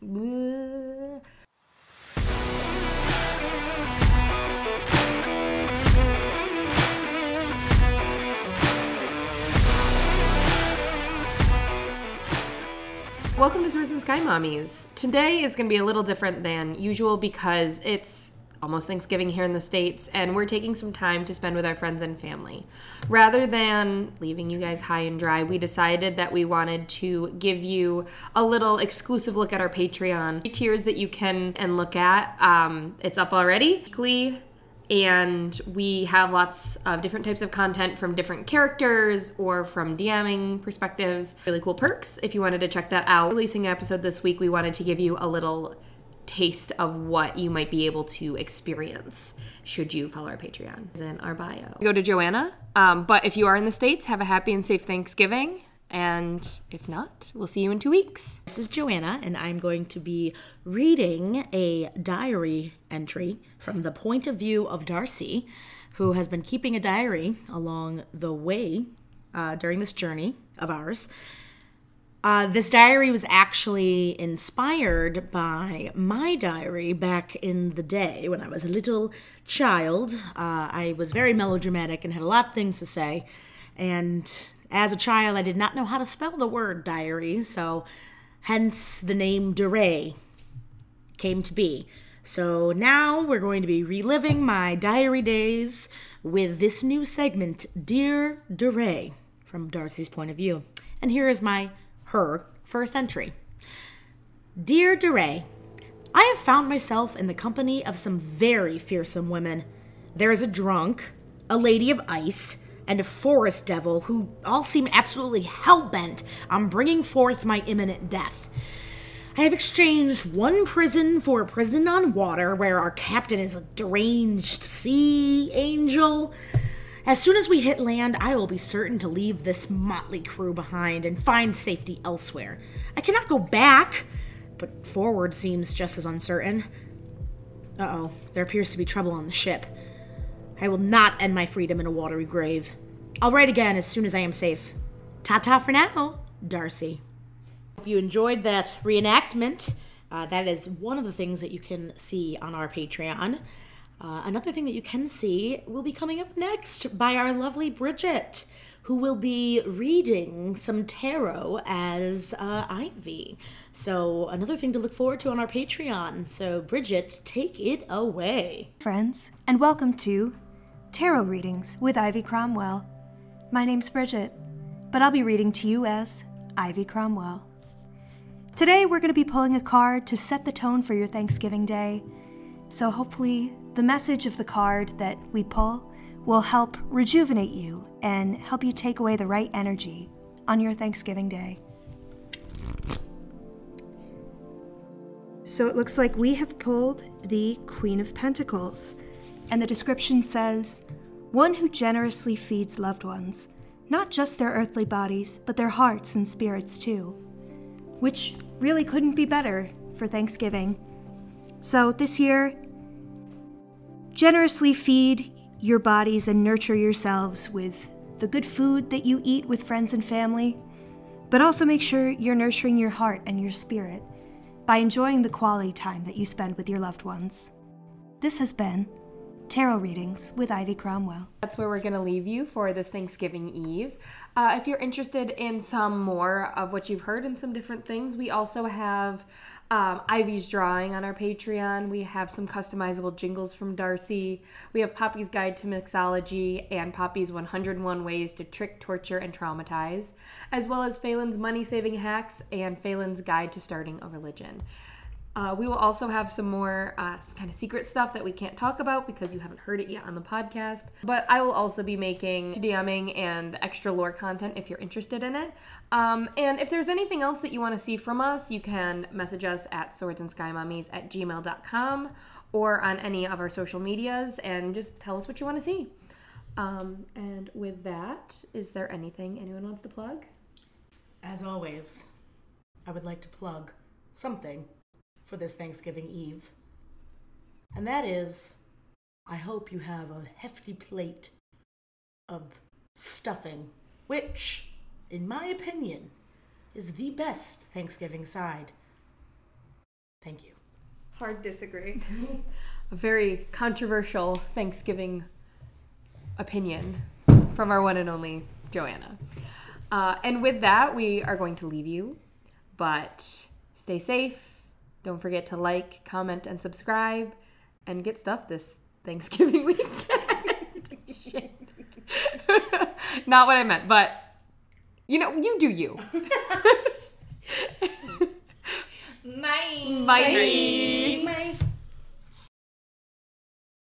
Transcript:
Welcome to Swords and Sky Mommies. Today is going to be a little different than usual because it's almost Thanksgiving here in the States and we're taking some time to spend with our friends and family. Rather than leaving you guys high and dry, we decided that we wanted to give you a little exclusive look at our Patreon tiers that you can and look at. Um, it's up already. Weekly and we have lots of different types of content from different characters or from DMing perspectives. Really cool perks if you wanted to check that out. Releasing an episode this week, we wanted to give you a little taste of what you might be able to experience should you follow our Patreon. It's in our bio. Go to Joanna. Um, but if you are in the States, have a happy and safe Thanksgiving. And if not, we'll see you in two weeks. This is Joanna, and I'm going to be reading a diary entry from the point of view of Darcy, who has been keeping a diary along the way uh, during this journey of ours. Uh, this diary was actually inspired by my diary back in the day when I was a little child. Uh, I was very melodramatic and had a lot of things to say. And as a child, I did not know how to spell the word diary, so hence the name DeRay came to be. So now we're going to be reliving my diary days with this new segment, Dear DeRay, from Darcy's point of view. And here is my her first entry. Dear DeRay, I have found myself in the company of some very fearsome women. There is a drunk, a lady of ice, and a forest devil who all seem absolutely hell bent on bringing forth my imminent death. I have exchanged one prison for a prison on water where our captain is a deranged sea angel. As soon as we hit land, I will be certain to leave this motley crew behind and find safety elsewhere. I cannot go back, but forward seems just as uncertain. Uh oh, there appears to be trouble on the ship. I will not end my freedom in a watery grave. I'll write again as soon as I am safe. Ta ta for now, Darcy. Hope you enjoyed that reenactment. Uh, that is one of the things that you can see on our Patreon. Uh, another thing that you can see will be coming up next by our lovely Bridget, who will be reading some tarot as uh, Ivy. So, another thing to look forward to on our Patreon. So, Bridget, take it away. friends, and welcome to Tarot Readings with Ivy Cromwell. My name's Bridget, but I'll be reading to you as Ivy Cromwell. Today, we're going to be pulling a card to set the tone for your Thanksgiving day. So, hopefully, the message of the card that we pull will help rejuvenate you and help you take away the right energy on your Thanksgiving day. So it looks like we have pulled the Queen of Pentacles, and the description says one who generously feeds loved ones, not just their earthly bodies, but their hearts and spirits too, which really couldn't be better for Thanksgiving. So this year, generously feed your bodies and nurture yourselves with the good food that you eat with friends and family, but also make sure you're nurturing your heart and your spirit by enjoying the quality time that you spend with your loved ones. This has been Tarot Readings with Ivy Cromwell. That's where we're going to leave you for this Thanksgiving Eve. Uh, if you're interested in some more of what you've heard and some different things, we also have um, Ivy's drawing on our Patreon. We have some customizable jingles from Darcy. We have Poppy's Guide to Mixology and Poppy's 101 Ways to Trick, Torture, and Traumatize, as well as Phelan's Money Saving Hacks and Phelan's Guide to Starting a Religion. Uh, we will also have some more uh, kind of secret stuff that we can't talk about because you haven't heard it yet on the podcast. But I will also be making DMing and extra lore content if you're interested in it. Um, and if there's anything else that you want to see from us, you can message us at swordsandsskymummies at gmail.com or on any of our social medias and just tell us what you want to see. Um, and with that, is there anything anyone wants to plug? As always, I would like to plug something for this Thanksgiving Eve. And that is, I hope you have a hefty plate of stuffing, which, in my opinion, is the best Thanksgiving side. Thank you. Hard disagree. A very controversial Thanksgiving opinion from our one and only Joanna. Uh, and with that, we are going to leave you, but stay safe. Don't forget to like, comment, and subscribe, and get stuff this Thanksgiving weekend. Not what I meant, but you know, you do you. Bye. Bye.